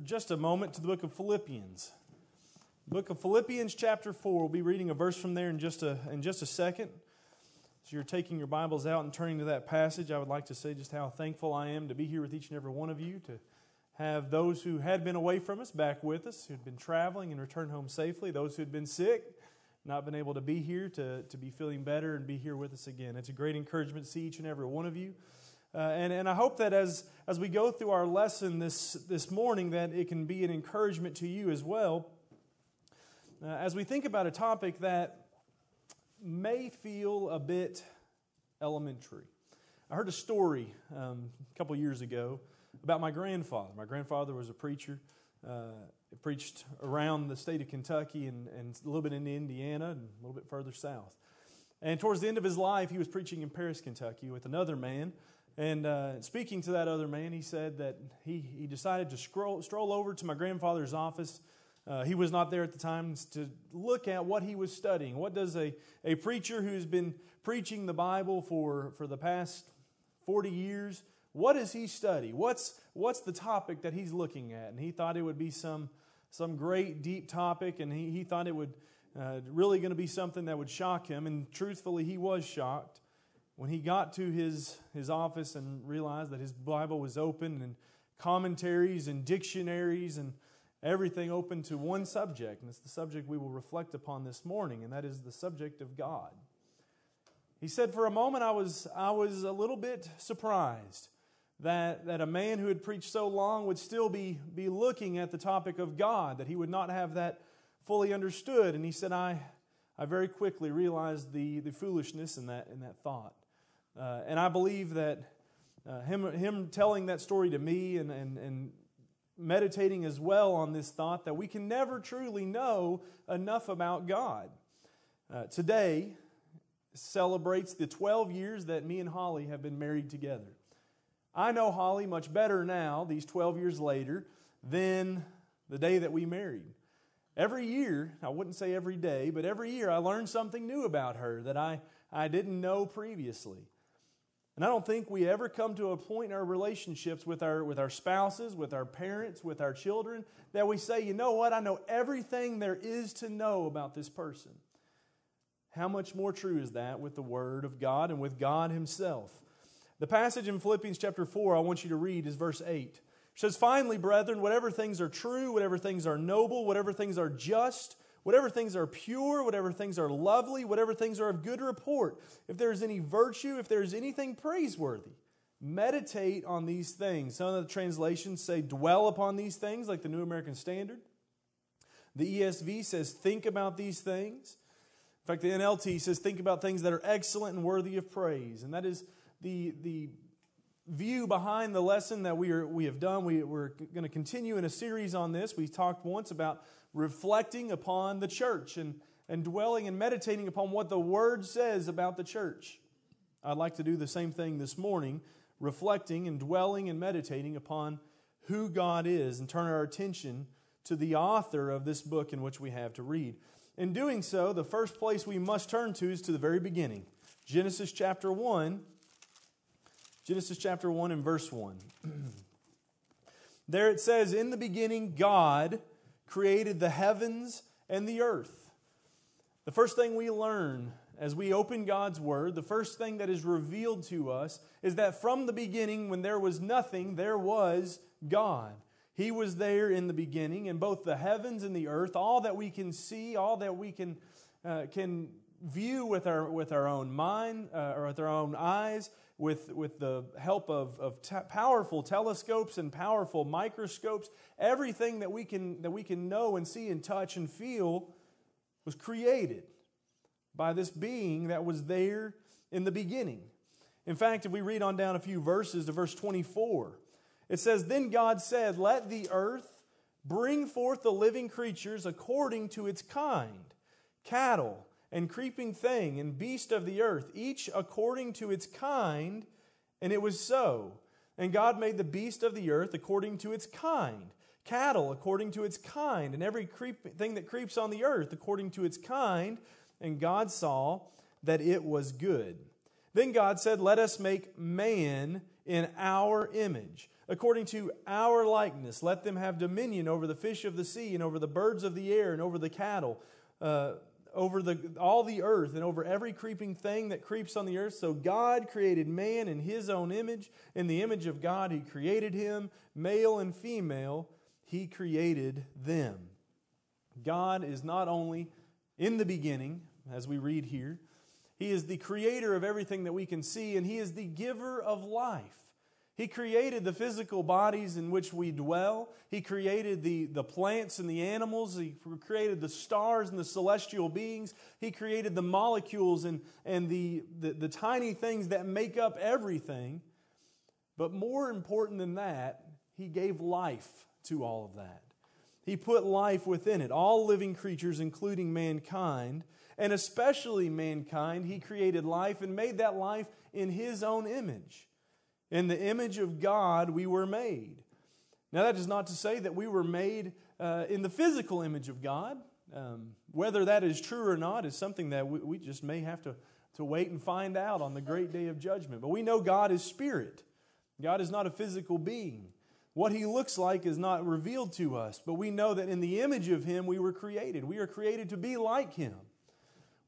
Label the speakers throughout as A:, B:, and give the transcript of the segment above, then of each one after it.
A: for just a moment to the book of Philippians. Book of Philippians, chapter 4. We'll be reading a verse from there in just a, in just a second. As you're taking your Bibles out and turning to that passage, I would like to say just how thankful I am to be here with each and every one of you, to have those who had been away from us back with us, who'd been traveling and returned home safely, those who'd been sick, not been able to be here, to, to be feeling better and be here with us again. It's a great encouragement to see each and every one of you. Uh, and, and I hope that as, as we go through our lesson this, this morning, that it can be an encouragement to you as well. Uh, as we think about a topic that may feel a bit elementary. I heard a story um, a couple years ago about my grandfather. My grandfather was a preacher, uh, preached around the state of Kentucky and, and a little bit in Indiana and a little bit further south. And towards the end of his life, he was preaching in Paris, Kentucky with another man and uh, speaking to that other man, he said that he, he decided to scroll, stroll over to my grandfather's office. Uh, he was not there at the time to look at what he was studying. What does a, a preacher who's been preaching the Bible for, for the past 40 years, what does he study? What's, what's the topic that he's looking at? And he thought it would be some, some great, deep topic, and he, he thought it would uh, really going to be something that would shock him. And truthfully, he was shocked when he got to his, his office and realized that his Bible was open and commentaries and dictionaries and everything open to one subject, and it's the subject we will reflect upon this morning, and that is the subject of God. He said, For a moment, I was, I was a little bit surprised that, that a man who had preached so long would still be, be looking at the topic of God, that he would not have that fully understood. And he said, I, I very quickly realized the, the foolishness in that, in that thought. Uh, and I believe that uh, him, him telling that story to me and, and, and meditating as well on this thought that we can never truly know enough about God. Uh, today celebrates the 12 years that me and Holly have been married together. I know Holly much better now, these 12 years later, than the day that we married. Every year, I wouldn't say every day, but every year I learn something new about her that I, I didn't know previously. And I don't think we ever come to a point in our relationships with our, with our spouses, with our parents, with our children, that we say, you know what, I know everything there is to know about this person. How much more true is that with the Word of God and with God Himself? The passage in Philippians chapter 4 I want you to read is verse 8. It says, Finally, brethren, whatever things are true, whatever things are noble, whatever things are just, whatever things are pure, whatever things are lovely, whatever things are of good report, if there is any virtue, if there is anything praiseworthy, meditate on these things. Some of the translations say dwell upon these things, like the New American Standard. The ESV says think about these things. In fact, the NLT says think about things that are excellent and worthy of praise. And that is the, the view behind the lesson that we, are, we have done. We, we're going to continue in a series on this. We talked once about reflecting upon the church and, and dwelling and meditating upon what the Word says about the church. I'd like to do the same thing this morning, reflecting and dwelling and meditating upon who God is and turn our attention to the author of this book in which we have to read. In doing so, the first place we must turn to is to the very beginning Genesis chapter 1. Genesis chapter 1 and verse 1. there it says, In the beginning, God created the heavens and the earth. The first thing we learn as we open God's Word, the first thing that is revealed to us is that from the beginning, when there was nothing, there was God. He was there in the beginning, and both the heavens and the earth, all that we can see, all that we can, uh, can view with our, with our own mind uh, or with our own eyes, with, with the help of, of t- powerful telescopes and powerful microscopes, everything that we, can, that we can know and see and touch and feel was created by this being that was there in the beginning. In fact, if we read on down a few verses to verse 24, it says, Then God said, Let the earth bring forth the living creatures according to its kind, cattle and creeping thing and beast of the earth, each according to its kind, and it was so. And God made the beast of the earth according to its kind, cattle according to its kind, and every creep, thing that creeps on the earth according to its kind. And God saw that it was good. Then God said, Let us make man in our image according to our likeness. Let them have dominion over the fish of the sea, and over the birds of the air, and over the cattle, uh, over the, all the earth, and over every creeping thing that creeps on the earth. So God created man in his own image. In the image of God, he created him, male and female, he created them. God is not only in the beginning, as we read here, he is the creator of everything that we can see, and he is the giver of life. He created the physical bodies in which we dwell. He created the, the plants and the animals. He created the stars and the celestial beings. He created the molecules and, and the, the, the tiny things that make up everything. But more important than that, He gave life to all of that. He put life within it, all living creatures, including mankind, and especially mankind. He created life and made that life in His own image. In the image of God, we were made. Now, that is not to say that we were made uh, in the physical image of God. Um, whether that is true or not is something that we, we just may have to, to wait and find out on the great day of judgment. But we know God is spirit, God is not a physical being. What he looks like is not revealed to us, but we know that in the image of him we were created. We are created to be like him.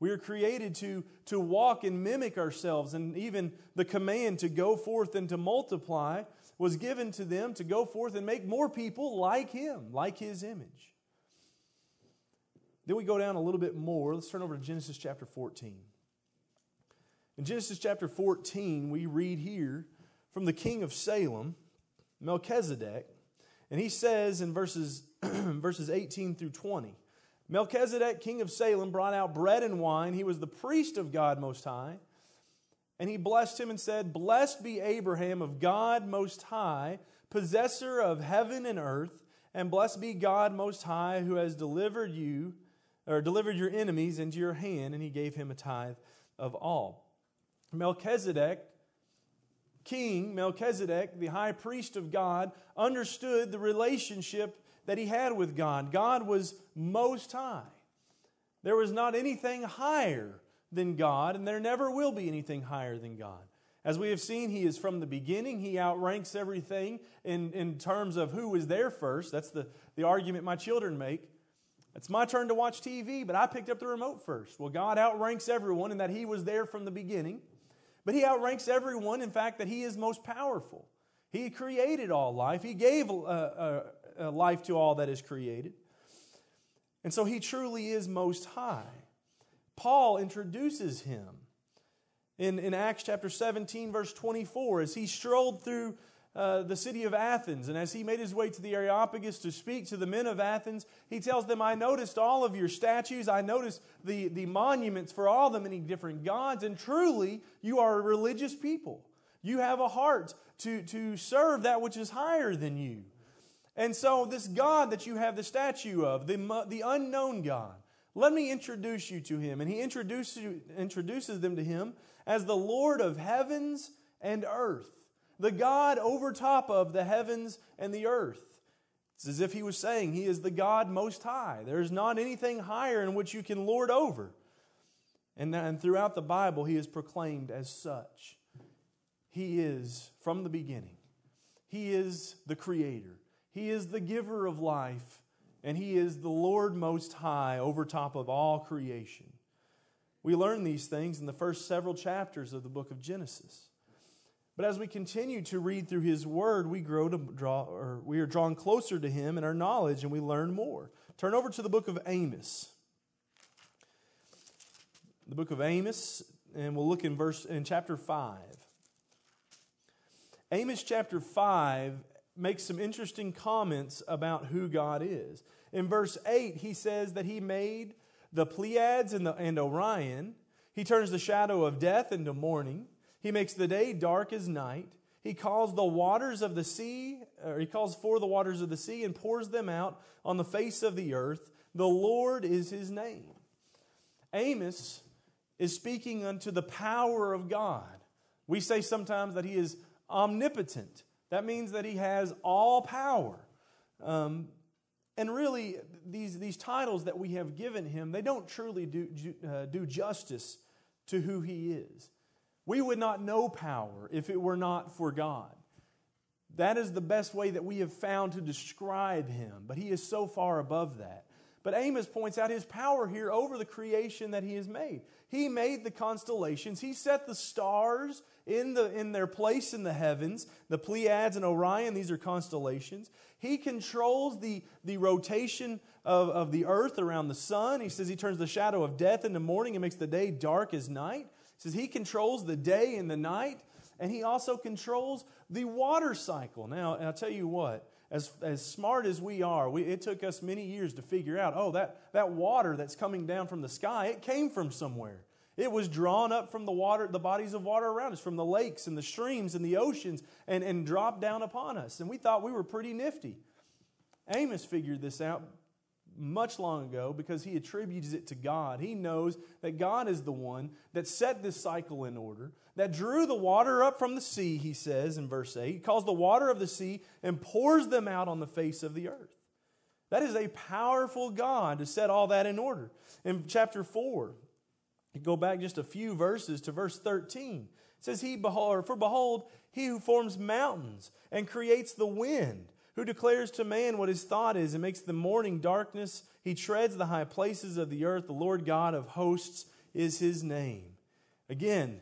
A: We are created to, to walk and mimic ourselves, and even the command to go forth and to multiply was given to them to go forth and make more people like Him, like His image. Then we go down a little bit more. Let's turn over to Genesis chapter 14. In Genesis chapter 14, we read here from the king of Salem, Melchizedek, and he says in verses, verses 18 through 20 Melchizedek, king of Salem, brought out bread and wine. He was the priest of God Most High. And he blessed him and said, Blessed be Abraham of God Most High, possessor of heaven and earth, and blessed be God Most High, who has delivered you, or delivered your enemies into your hand. And he gave him a tithe of all. Melchizedek, king Melchizedek, the high priest of God, understood the relationship that he had with God. God was most high. There was not anything higher than God, and there never will be anything higher than God. As we have seen, He is from the beginning. He outranks everything in, in terms of who was there first. That's the, the argument my children make. It's my turn to watch TV, but I picked up the remote first. Well, God outranks everyone in that He was there from the beginning. But He outranks everyone, in fact, that He is most powerful. He created all life, He gave uh, uh, uh, life to all that is created. And so he truly is most high. Paul introduces him in, in Acts chapter 17, verse 24, as he strolled through uh, the city of Athens. And as he made his way to the Areopagus to speak to the men of Athens, he tells them, I noticed all of your statues. I noticed the, the monuments for all the many different gods. And truly, you are a religious people. You have a heart to, to serve that which is higher than you. And so, this God that you have the statue of, the, the unknown God, let me introduce you to him. And he introduces, introduces them to him as the Lord of heavens and earth, the God over top of the heavens and the earth. It's as if he was saying, He is the God most high. There's not anything higher in which you can lord over. And, and throughout the Bible, he is proclaimed as such. He is from the beginning, He is the Creator. He is the giver of life, and He is the Lord Most High over top of all creation. We learn these things in the first several chapters of the book of Genesis. But as we continue to read through His Word, we grow to draw, or we are drawn closer to Him in our knowledge, and we learn more. Turn over to the book of Amos. The book of Amos, and we'll look in verse in chapter five. Amos chapter 5 makes some interesting comments about who God is. In verse 8, he says that he made the Pleiades and, the, and Orion. He turns the shadow of death into morning. He makes the day dark as night. He calls the waters of the sea, or he calls for the waters of the sea and pours them out on the face of the earth. The Lord is his name. Amos is speaking unto the power of God. We say sometimes that he is omnipotent. That means that he has all power. Um, and really, these, these titles that we have given him, they don't truly do, uh, do justice to who he is. We would not know power if it were not for God. That is the best way that we have found to describe him, but he is so far above that. But Amos points out his power here over the creation that he has made. He made the constellations, he set the stars in, the, in their place in the heavens. The Pleiades and Orion, these are constellations. He controls the, the rotation of, of the earth around the sun. He says he turns the shadow of death into morning and makes the day dark as night. He says he controls the day and the night, and he also controls the water cycle. Now, I'll tell you what, as, as smart as we are, we, it took us many years to figure out oh, that, that water that's coming down from the sky, it came from somewhere. It was drawn up from the water, the bodies of water around us, from the lakes and the streams and the oceans, and, and dropped down upon us. And we thought we were pretty nifty. Amos figured this out much long ago because he attributes it to God. He knows that God is the one that set this cycle in order, that drew the water up from the sea, he says in verse 8. He calls the water of the sea and pours them out on the face of the earth. That is a powerful God to set all that in order. In chapter 4, go back just a few verses to verse 13. It says, He behold, For behold, he who forms mountains and creates the wind who declares to man what his thought is and makes the morning darkness. He treads the high places of the earth. The Lord God of hosts is his name. Again,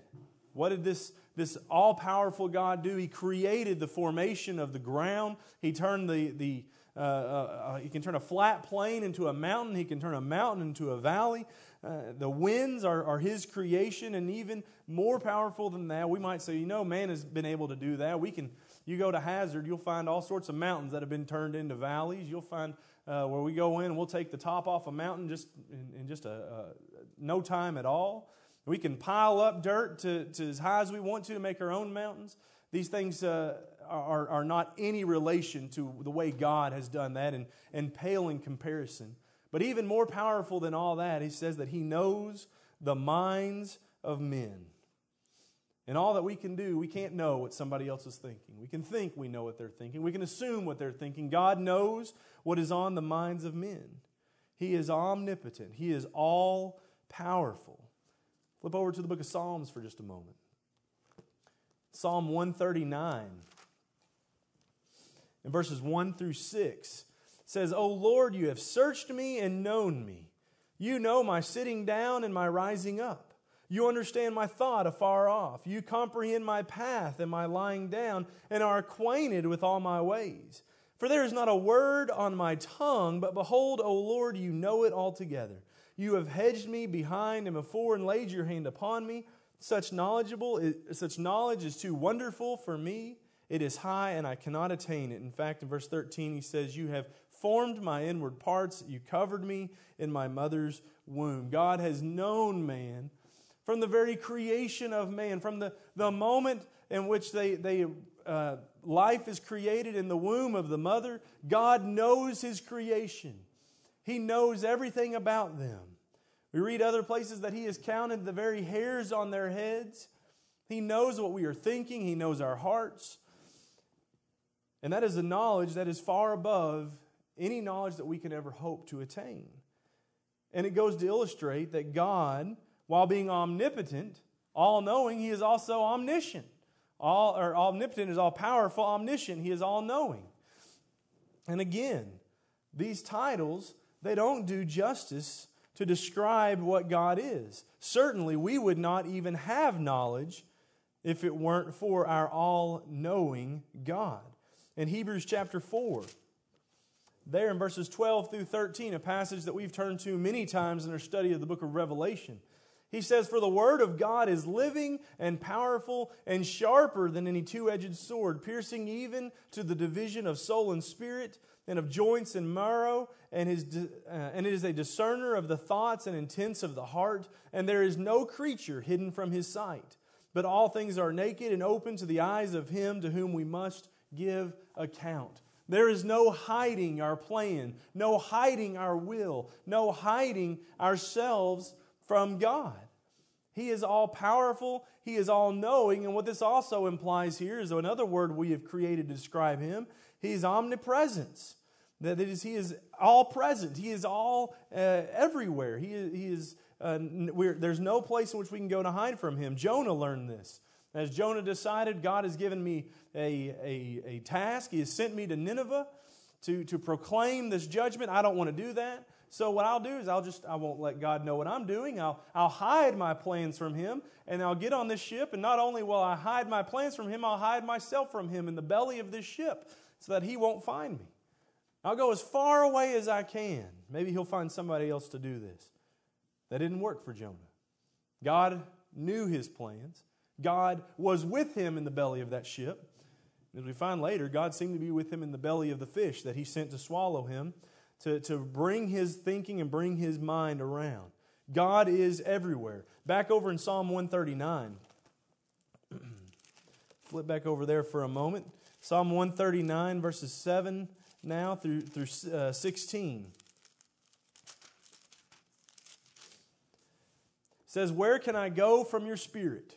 A: what did this, this all powerful God do? He created the formation of the ground. He turned the, the uh, uh, uh, he can turn a flat plain into a mountain. He can turn a mountain into a valley. Uh, the winds are, are his creation, and even more powerful than that, we might say, you know, man has been able to do that. We can you go to Hazard, you'll find all sorts of mountains that have been turned into valleys. You'll find uh, where we go in we'll take the top off a mountain just in, in just a, a, no time at all. We can pile up dirt to, to as high as we want to to make our own mountains. These things uh, are, are not any relation to the way God has done that and, and pale in comparison. But even more powerful than all that, he says that he knows the minds of men. And all that we can do, we can't know what somebody else is thinking. We can think we know what they're thinking. We can assume what they're thinking. God knows what is on the minds of men. He is omnipotent, He is all powerful. Flip over to the book of Psalms for just a moment. Psalm 139, in verses 1 through 6, says, O Lord, you have searched me and known me. You know my sitting down and my rising up. You understand my thought afar off. You comprehend my path and my lying down, and are acquainted with all my ways. For there is not a word on my tongue, but behold, O Lord, you know it altogether. You have hedged me behind and before and laid your hand upon me. Such knowledgeable, such knowledge is too wonderful for me. It is high and I cannot attain it. In fact, in verse 13, he says, You have formed my inward parts. You covered me in my mother's womb. God has known man from the very creation of man, from the, the moment in which they, they, uh, life is created in the womb of the mother, God knows his creation. He knows everything about them. We read other places that he has counted the very hairs on their heads. He knows what we are thinking, he knows our hearts. And that is a knowledge that is far above any knowledge that we can ever hope to attain. And it goes to illustrate that God while being omnipotent, all knowing, he is also omniscient. All, or omnipotent is all powerful, omniscient, he is all knowing. And again, these titles, they don't do justice to describe what God is. Certainly, we would not even have knowledge if it weren't for our all knowing God. In Hebrews chapter 4, there in verses 12 through 13, a passage that we've turned to many times in our study of the book of Revelation. He says, For the word of God is living and powerful and sharper than any two edged sword, piercing even to the division of soul and spirit and of joints and marrow, and, his, uh, and it is a discerner of the thoughts and intents of the heart, and there is no creature hidden from his sight. But all things are naked and open to the eyes of him to whom we must give account. There is no hiding our plan, no hiding our will, no hiding ourselves from God. He is all powerful, He is all knowing. And what this also implies here is another word we have created to describe Him He is omnipresence. That is, He is all present, He is all uh, everywhere. He is, he is uh, there's no place in which we can go to hide from Him. Jonah learned this. As Jonah decided, God has given me a, a, a task. He has sent me to Nineveh to, to proclaim this judgment. I don't want to do that. So what I'll do is I'll just I won't let God know what I'm doing. I'll I'll hide my plans from him and I'll get on this ship and not only will I hide my plans from him, I'll hide myself from him in the belly of this ship so that he won't find me. I'll go as far away as I can. Maybe he'll find somebody else to do this. That didn't work for Jonah. God knew his plans. God was with him in the belly of that ship. As we find later, God seemed to be with him in the belly of the fish that he sent to swallow him, to, to bring his thinking and bring his mind around. God is everywhere. Back over in Psalm 139. Flip back over there for a moment. Psalm 139, verses 7 now through, through uh, 16. says, Where can I go from your spirit?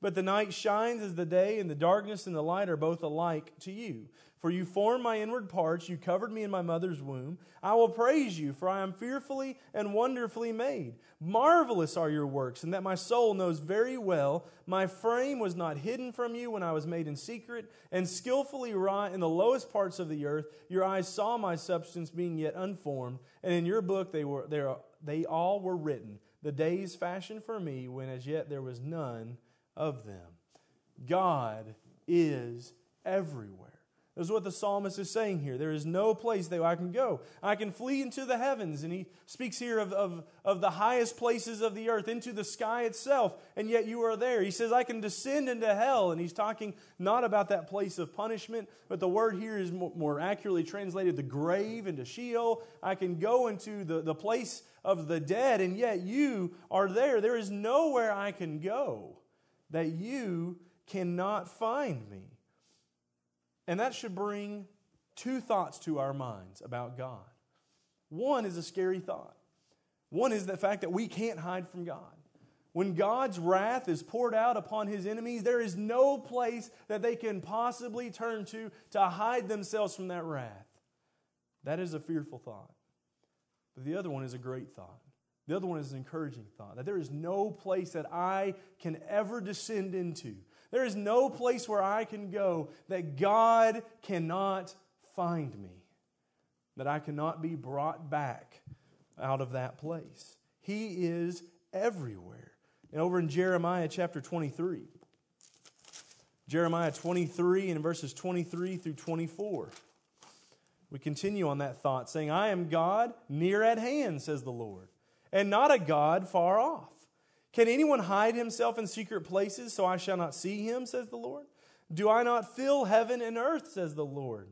A: but the night shines as the day, and the darkness and the light are both alike to you. For you formed my inward parts, you covered me in my mother's womb. I will praise you, for I am fearfully and wonderfully made. Marvelous are your works, and that my soul knows very well. My frame was not hidden from you when I was made in secret, and skillfully wrought in the lowest parts of the earth. Your eyes saw my substance being yet unformed, and in your book they, were, they, they all were written, the days fashioned for me, when as yet there was none of them. God is everywhere. This is what the psalmist is saying here. There is no place that I can go. I can flee into the heavens. And he speaks here of, of, of the highest places of the earth, into the sky itself, and yet you are there. He says, I can descend into hell. And he's talking not about that place of punishment, but the word here is more accurately translated the grave into Sheol. I can go into the, the place of the dead, and yet you are there. There is nowhere I can go that you cannot find me. And that should bring two thoughts to our minds about God. One is a scary thought. One is the fact that we can't hide from God. When God's wrath is poured out upon his enemies, there is no place that they can possibly turn to to hide themselves from that wrath. That is a fearful thought. But the other one is a great thought. The other one is an encouraging thought that there is no place that I can ever descend into there is no place where I can go that God cannot find me, that I cannot be brought back out of that place. He is everywhere. And over in Jeremiah chapter 23, Jeremiah 23 and verses 23 through 24. We continue on that thought, saying, I am God near at hand, says the Lord, and not a God far off. Can anyone hide himself in secret places so I shall not see him, says the Lord? Do I not fill heaven and earth, says the Lord?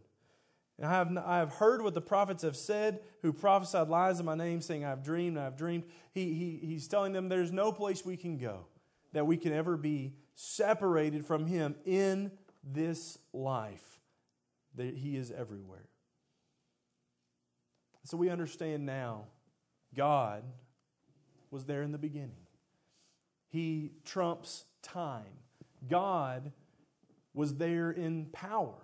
A: And I have, I have heard what the prophets have said, who prophesied lies in my name, saying, I have dreamed, I have dreamed. He, he, he's telling them there's no place we can go that we can ever be separated from him in this life. That he is everywhere. So we understand now God was there in the beginning. He trumps time. God was there in power.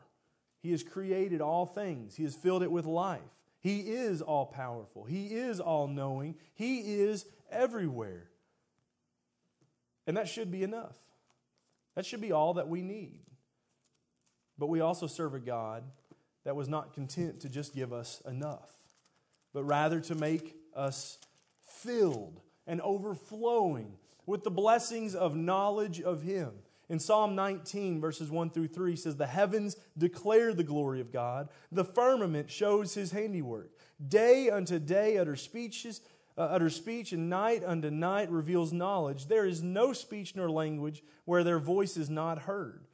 A: He has created all things, He has filled it with life. He is all powerful, He is all knowing, He is everywhere. And that should be enough. That should be all that we need. But we also serve a God that was not content to just give us enough, but rather to make us filled and overflowing with the blessings of knowledge of Him. In Psalm 19, verses 1 through 3 says, The heavens declare the glory of God, the firmament shows His handiwork. Day unto day utter speeches. Uh, utter speech, and night unto night reveals knowledge. There is no speech nor language where their voice is not heard.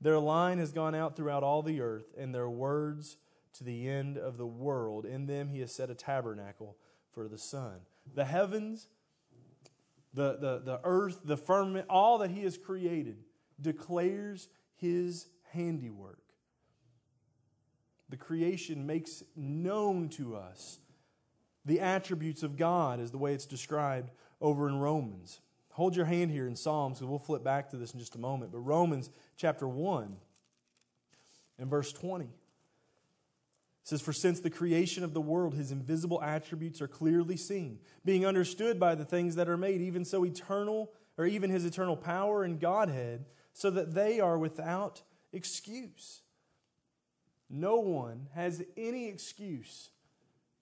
A: Their line has gone out throughout all the earth, and their words to the end of the world. In them he has set a tabernacle for the sun. The heavens the, the, the earth, the firmament, all that He has created declares His handiwork. The creation makes known to us the attributes of God, is the way it's described over in Romans. Hold your hand here in Psalms, because we'll flip back to this in just a moment. But Romans chapter 1 and verse 20 says, For since the creation of the world, his invisible attributes are clearly seen, being understood by the things that are made, even so eternal, or even his eternal power and Godhead, so that they are without excuse. No one has any excuse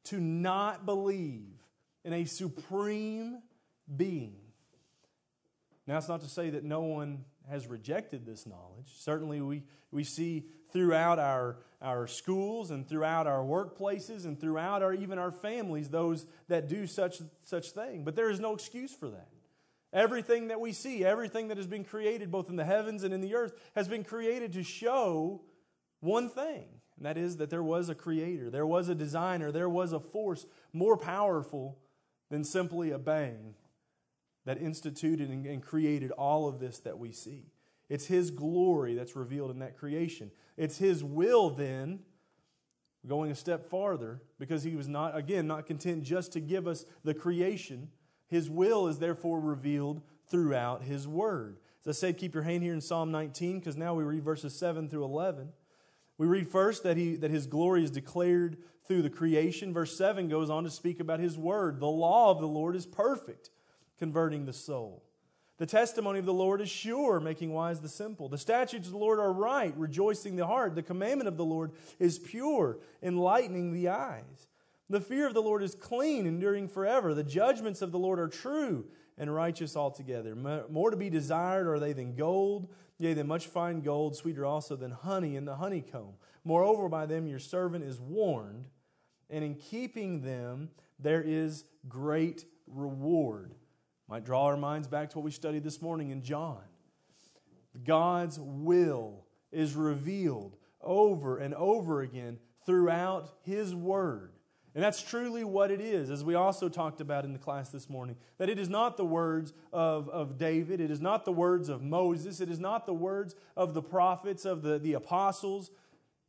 A: to not believe in a supreme being now, it's not to say that no one has rejected this knowledge. Certainly, we, we see throughout our, our schools and throughout our workplaces and throughout our, even our families those that do such, such thing. But there is no excuse for that. Everything that we see, everything that has been created, both in the heavens and in the earth, has been created to show one thing, and that is that there was a creator, there was a designer, there was a force more powerful than simply a bang that instituted and created all of this that we see. It's His glory that's revealed in that creation. It's His will, then, going a step farther, because He was not, again, not content just to give us the creation. His will is therefore revealed throughout His Word. As I said, keep your hand here in Psalm 19, because now we read verses 7 through 11. We read first that, he, that His glory is declared through the creation. Verse 7 goes on to speak about His Word. The law of the Lord is perfect converting the soul. The testimony of the Lord is sure, making wise the simple. The statutes of the Lord are right, rejoicing the heart. The commandment of the Lord is pure, enlightening the eyes. The fear of the Lord is clean, enduring forever. The judgments of the Lord are true and righteous altogether. More to be desired are they than gold, yea, than much fine gold, sweeter also than honey in the honeycomb. Moreover, by them your servant is warned, and in keeping them there is great reward. Might draw our minds back to what we studied this morning in John. God's will is revealed over and over again throughout His Word. And that's truly what it is, as we also talked about in the class this morning. That it is not the words of, of David, it is not the words of Moses, it is not the words of the prophets, of the, the apostles,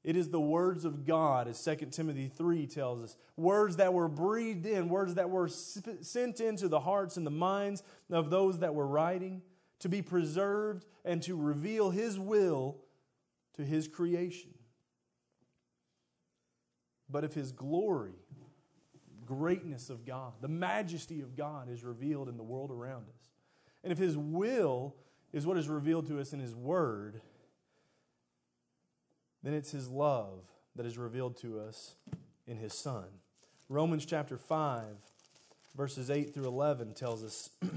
A: it is the words of God, as 2 Timothy 3 tells us. Words that were breathed in, words that were sent into the hearts and the minds of those that were writing to be preserved and to reveal His will to His creation. But if His glory, greatness of God, the majesty of God is revealed in the world around us, and if His will is what is revealed to us in His Word, then it's His love that is revealed to us in His Son. Romans chapter 5, verses 8 through 11 tells us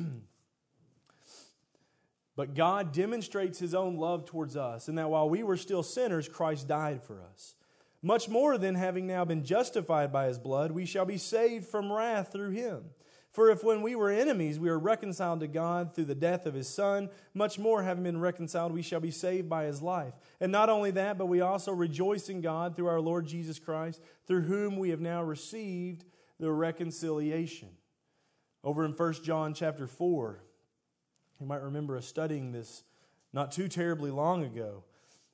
A: But God demonstrates His own love towards us, in that while we were still sinners, Christ died for us. Much more than having now been justified by His blood, we shall be saved from wrath through Him. For if when we were enemies we were reconciled to God through the death of his Son, much more having been reconciled we shall be saved by his life. And not only that, but we also rejoice in God through our Lord Jesus Christ, through whom we have now received the reconciliation. Over in 1 John chapter 4, you might remember us studying this not too terribly long ago.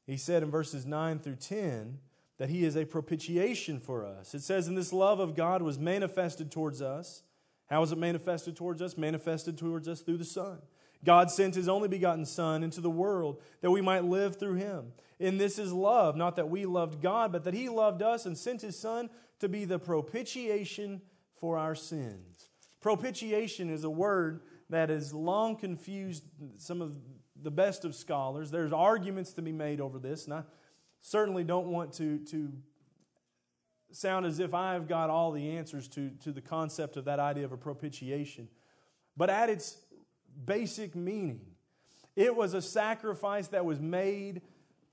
A: He said in verses 9 through 10 that he is a propitiation for us. It says, And this love of God was manifested towards us how is it manifested towards us? Manifested towards us through the Son. God sent his only begotten Son into the world that we might live through him. And this is love, not that we loved God, but that he loved us and sent his Son to be the propitiation for our sins. Propitiation is a word that has long confused some of the best of scholars. There's arguments to be made over this, and I certainly don't want to, to sound as if I've got all the answers to, to the concept of that idea of a propitiation. But at its basic meaning, it was a sacrifice that was made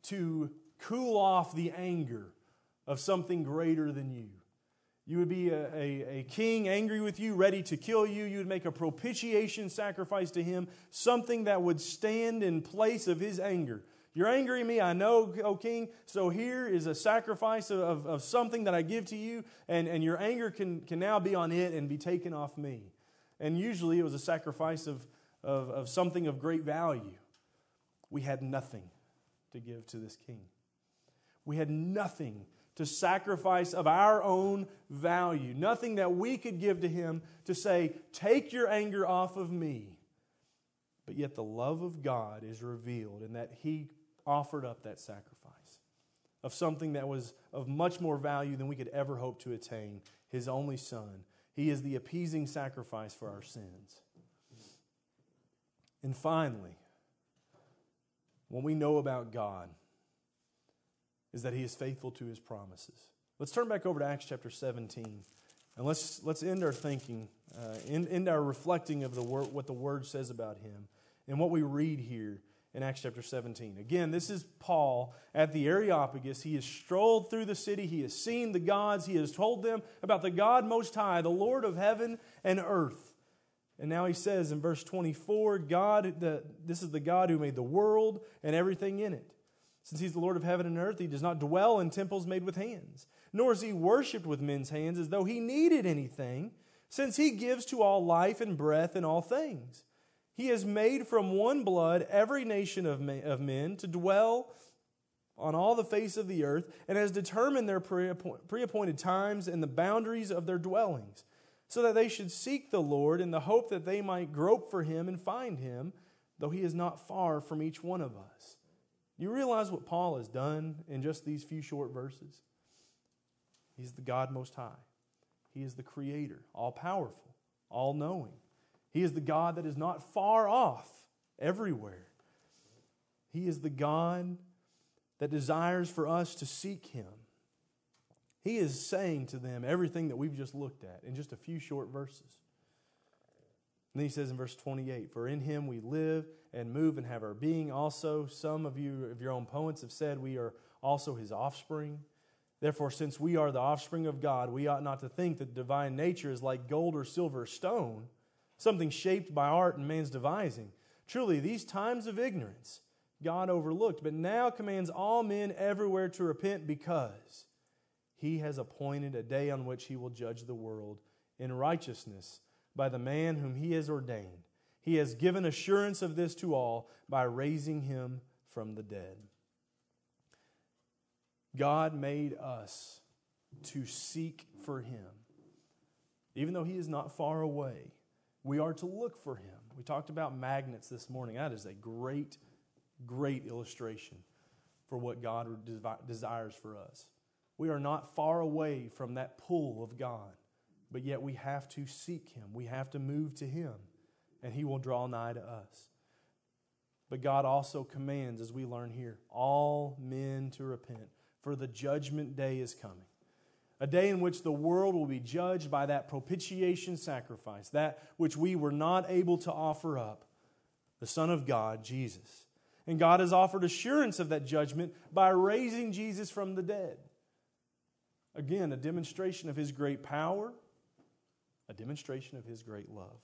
A: to cool off the anger of something greater than you. You would be a, a, a, king angry with you, ready to kill you. You would make a propitiation sacrifice to him, something that would stand in place of his anger. You're angry at me, I know, O king. So here is a sacrifice of, of, of, something that I give to you, and, and your anger can, can now be on it and be taken off me. And usually it was a sacrifice of, of, of something of great value. We had nothing to give to this king. We had nothing to sacrifice of our own value, nothing that we could give to Him to say, Take your anger off of me. But yet the love of God is revealed in that He offered up that sacrifice of something that was of much more value than we could ever hope to attain His only Son. He is the appeasing sacrifice for our sins. And finally, what we know about God is that He is faithful to His promises. Let's turn back over to Acts chapter 17. And let's, let's end our thinking, uh, end, end our reflecting of the word, what the Word says about Him and what we read here in Acts chapter 17. Again, this is Paul at the Areopagus. He has strolled through the city. He has seen the gods. He has told them about the God Most High, the Lord of heaven and earth. And now he says in verse 24, God, the, this is the God who made the world and everything in it. Since he's the Lord of heaven and earth, he does not dwell in temples made with hands, nor is he worshipped with men's hands as though he needed anything, since he gives to all life and breath and all things. He has made from one blood every nation of men to dwell on all the face of the earth, and has determined their pre appointed times and the boundaries of their dwellings so that they should seek the Lord in the hope that they might grope for him and find him, though he is not far from each one of us. You realize what Paul has done in just these few short verses? He's the God Most High. He is the Creator, all powerful, all knowing. He is the God that is not far off everywhere. He is the God that desires for us to seek Him. He is saying to them everything that we've just looked at in just a few short verses. And then he says in verse 28 For in him we live and move and have our being. Also, some of you, of your own poets, have said we are also his offspring. Therefore, since we are the offspring of God, we ought not to think that divine nature is like gold or silver or stone, something shaped by art and man's devising. Truly, these times of ignorance God overlooked, but now commands all men everywhere to repent because he has appointed a day on which he will judge the world in righteousness by the man whom he has ordained. He has given assurance of this to all by raising him from the dead. God made us to seek for him. Even though he is not far away, we are to look for him. We talked about magnets this morning. That is a great, great illustration for what God desires for us. We are not far away from that pull of God, but yet we have to seek Him. We have to move to Him, and He will draw nigh to us. But God also commands, as we learn here, all men to repent, for the judgment day is coming. A day in which the world will be judged by that propitiation sacrifice, that which we were not able to offer up, the Son of God, Jesus. And God has offered assurance of that judgment by raising Jesus from the dead. Again, a demonstration of his great power, a demonstration of his great love.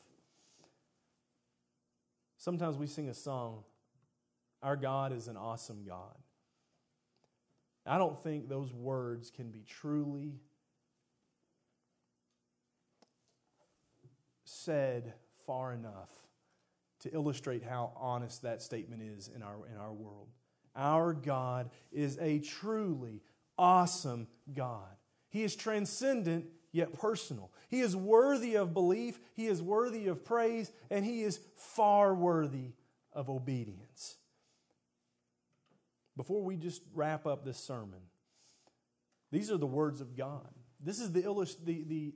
A: Sometimes we sing a song, Our God is an awesome God. I don't think those words can be truly said far enough to illustrate how honest that statement is in our, in our world. Our God is a truly awesome God. He is transcendent yet personal. He is worthy of belief, He is worthy of praise, and He is far worthy of obedience. Before we just wrap up this sermon, these are the words of God. This is the, the, the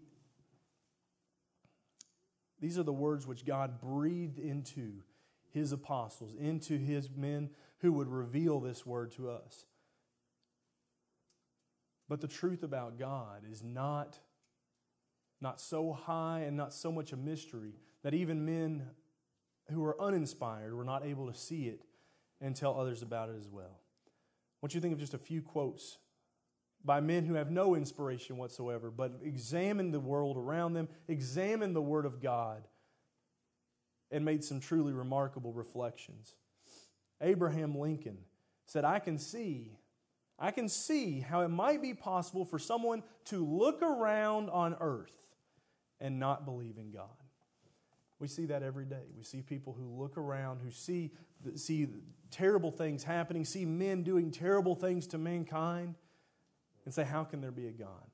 A: these are the words which God breathed into his apostles, into his men who would reveal this word to us. But the truth about God is not, not so high and not so much a mystery that even men who are uninspired were not able to see it and tell others about it as well. I want you to think of just a few quotes by men who have no inspiration whatsoever, but examine the world around them, examine the Word of God, and made some truly remarkable reflections. Abraham Lincoln said, I can see I can see how it might be possible for someone to look around on earth and not believe in God. We see that every day. We see people who look around, who see, see terrible things happening, see men doing terrible things to mankind, and say, How can there be a God?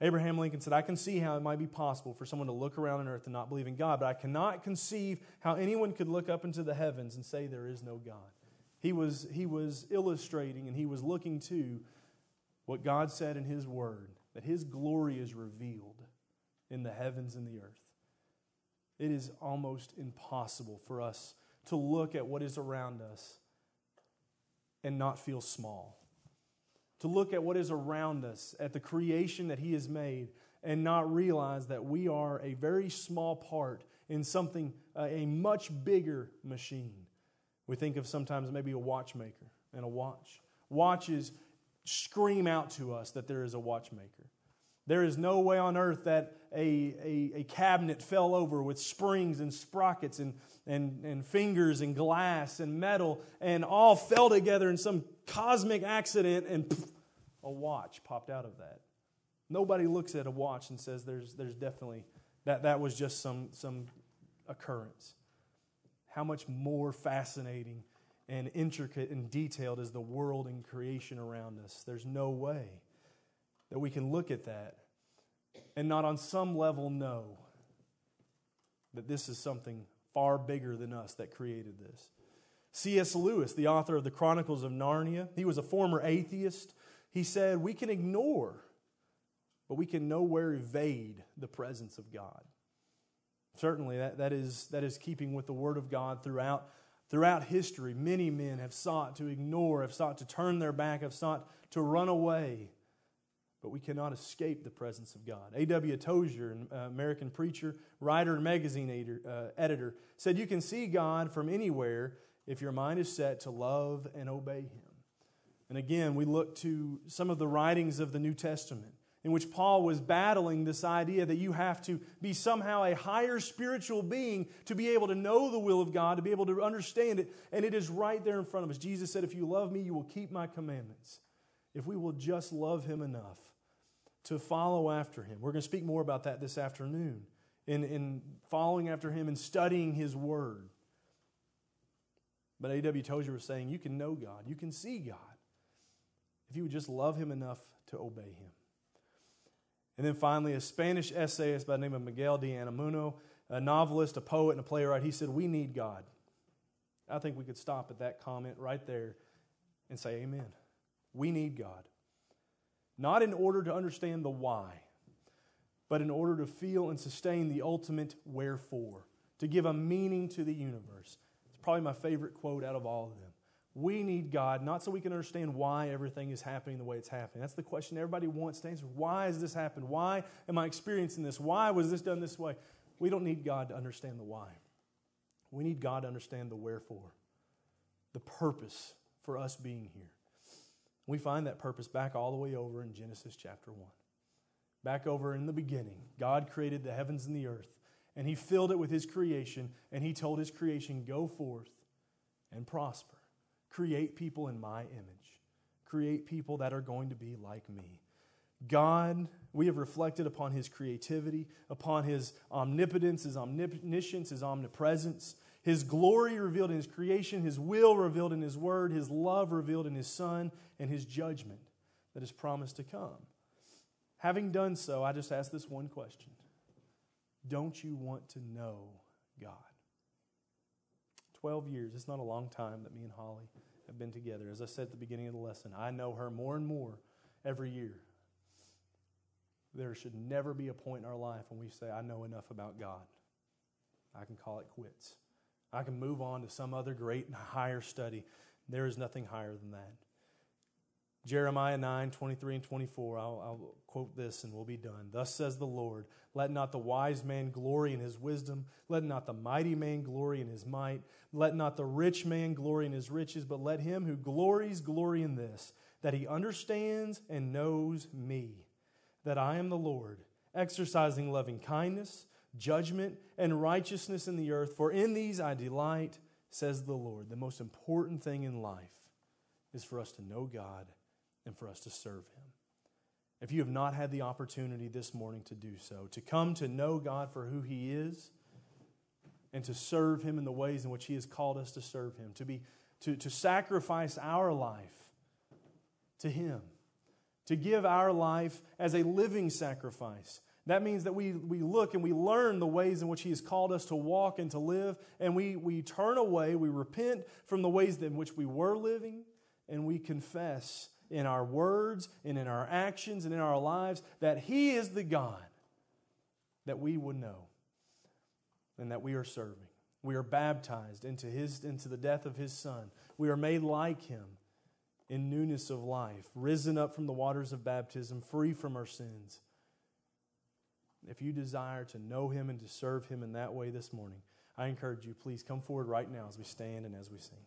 A: Abraham Lincoln said, I can see how it might be possible for someone to look around on earth and not believe in God, but I cannot conceive how anyone could look up into the heavens and say there is no God. He was, he was illustrating and he was looking to what God said in His Word that His glory is revealed in the heavens and the earth. It is almost impossible for us to look at what is around us and not feel small to look at what is around us, at the creation that He has made, and not realize that we are a very small part in something, uh, a much bigger machine. We think of sometimes maybe a watchmaker and a watch. Watches scream out to us that there is a watchmaker. There is no way on earth that a, a, a, cabinet fell over with springs and sprockets and, and, and fingers and glass and metal and all fell together in some cosmic accident and poof, a watch popped out of that. Nobody looks at a watch and says there's, there's definitely that, that was just some, some occurrence. How much more fascinating and intricate and detailed is the world and creation around us? There's no way that we can look at that and not on some level know that this is something far bigger than us that created this. C.S. Lewis, the author of the Chronicles of Narnia, he was a former atheist. He said, We can ignore, but we can nowhere evade the presence of God. Certainly, that, that, is, that is keeping with the Word of God throughout, throughout history. Many men have sought to ignore, have sought to turn their back, have sought to run away but we cannot escape the presence of God. A.W. Tozer, an American preacher, writer, and magazine uh, editor, said, You can see God from anywhere if your mind is set to love and obey Him. And again, we look to some of the writings of the New Testament in which Paul was battling this idea that you have to be somehow a higher spiritual being to be able to know the will of God, to be able to understand it. And it is right there in front of us. Jesus said, If you love me, you will keep my commandments. If we will just love him enough to follow after him. We're going to speak more about that this afternoon in, in following after him and studying his word. But A.W. Tozer was saying, You can know God, you can see God, if you would just love him enough to obey him. And then finally, a Spanish essayist by the name of Miguel de Unamuno, a novelist, a poet, and a playwright, he said, We need God. I think we could stop at that comment right there and say, Amen. We need God not in order to understand the why, but in order to feel and sustain the ultimate wherefore, to give a meaning to the universe. It's probably my favorite quote out of all of them. We need God, not so we can understand why everything is happening the way it's happening. That's the question everybody wants to answer. Why has this happened? Why am I experiencing this? Why was this done this way? We don't need God to understand the why. We need God to understand the wherefore, the purpose for us being here. We find that purpose back all the way over in Genesis chapter 1. Back over in the beginning, God created the heavens and the earth, and He filled it with His creation, and He told His creation, Go forth and prosper. Create people in my image. Create people that are going to be like me. God, we have reflected upon His creativity, upon His omnipotence, His omniscience, His omnipresence, his glory revealed in His creation, His will revealed in His word, His love revealed in His Son, and His judgment that is promised to come. Having done so, I just ask this one question Don't you want to know God? 12 years, it's not a long time that me and Holly have been together. As I said at the beginning of the lesson, I know her more and more every year. There should never be a point in our life when we say, I know enough about God. I can call it quits. I can move on to some other great and higher study. There is nothing higher than that. Jeremiah 9, 23 and 24. I'll, I'll, quote this and we'll be done. Thus says the Lord Let not the wise man glory in his wisdom. Let not the mighty man glory in his might. Let not the rich man glory in his riches, but let him who glories glory in this, that he understands and knows me, that I am the Lord, exercising loving kindness judgment, and righteousness in the earth, for in these I delight, says the Lord. The most important thing in life is for us to know God and for us to serve Him. If you have not had the opportunity this morning to do so, to come to know God for who He is, and to serve Him in the ways in which He has called us to serve Him, to, be, to, to sacrifice our life to Him, to give our life as a living sacrifice. That means that we, we look and we learn the ways in which He has called us to walk and to live, and we, we turn away, we repent from the ways in which we were living, and we confess in our words and in our actions and in our lives that He is the God that we would know and that we are serving. We are baptized into, his, into the death of His Son. We are made like Him in newness of life, risen up from the waters of baptism, free from our sins. If you desire to know Him and to serve Him in that way this morning, I encourage you, please come forward right now as we stand and as we sing.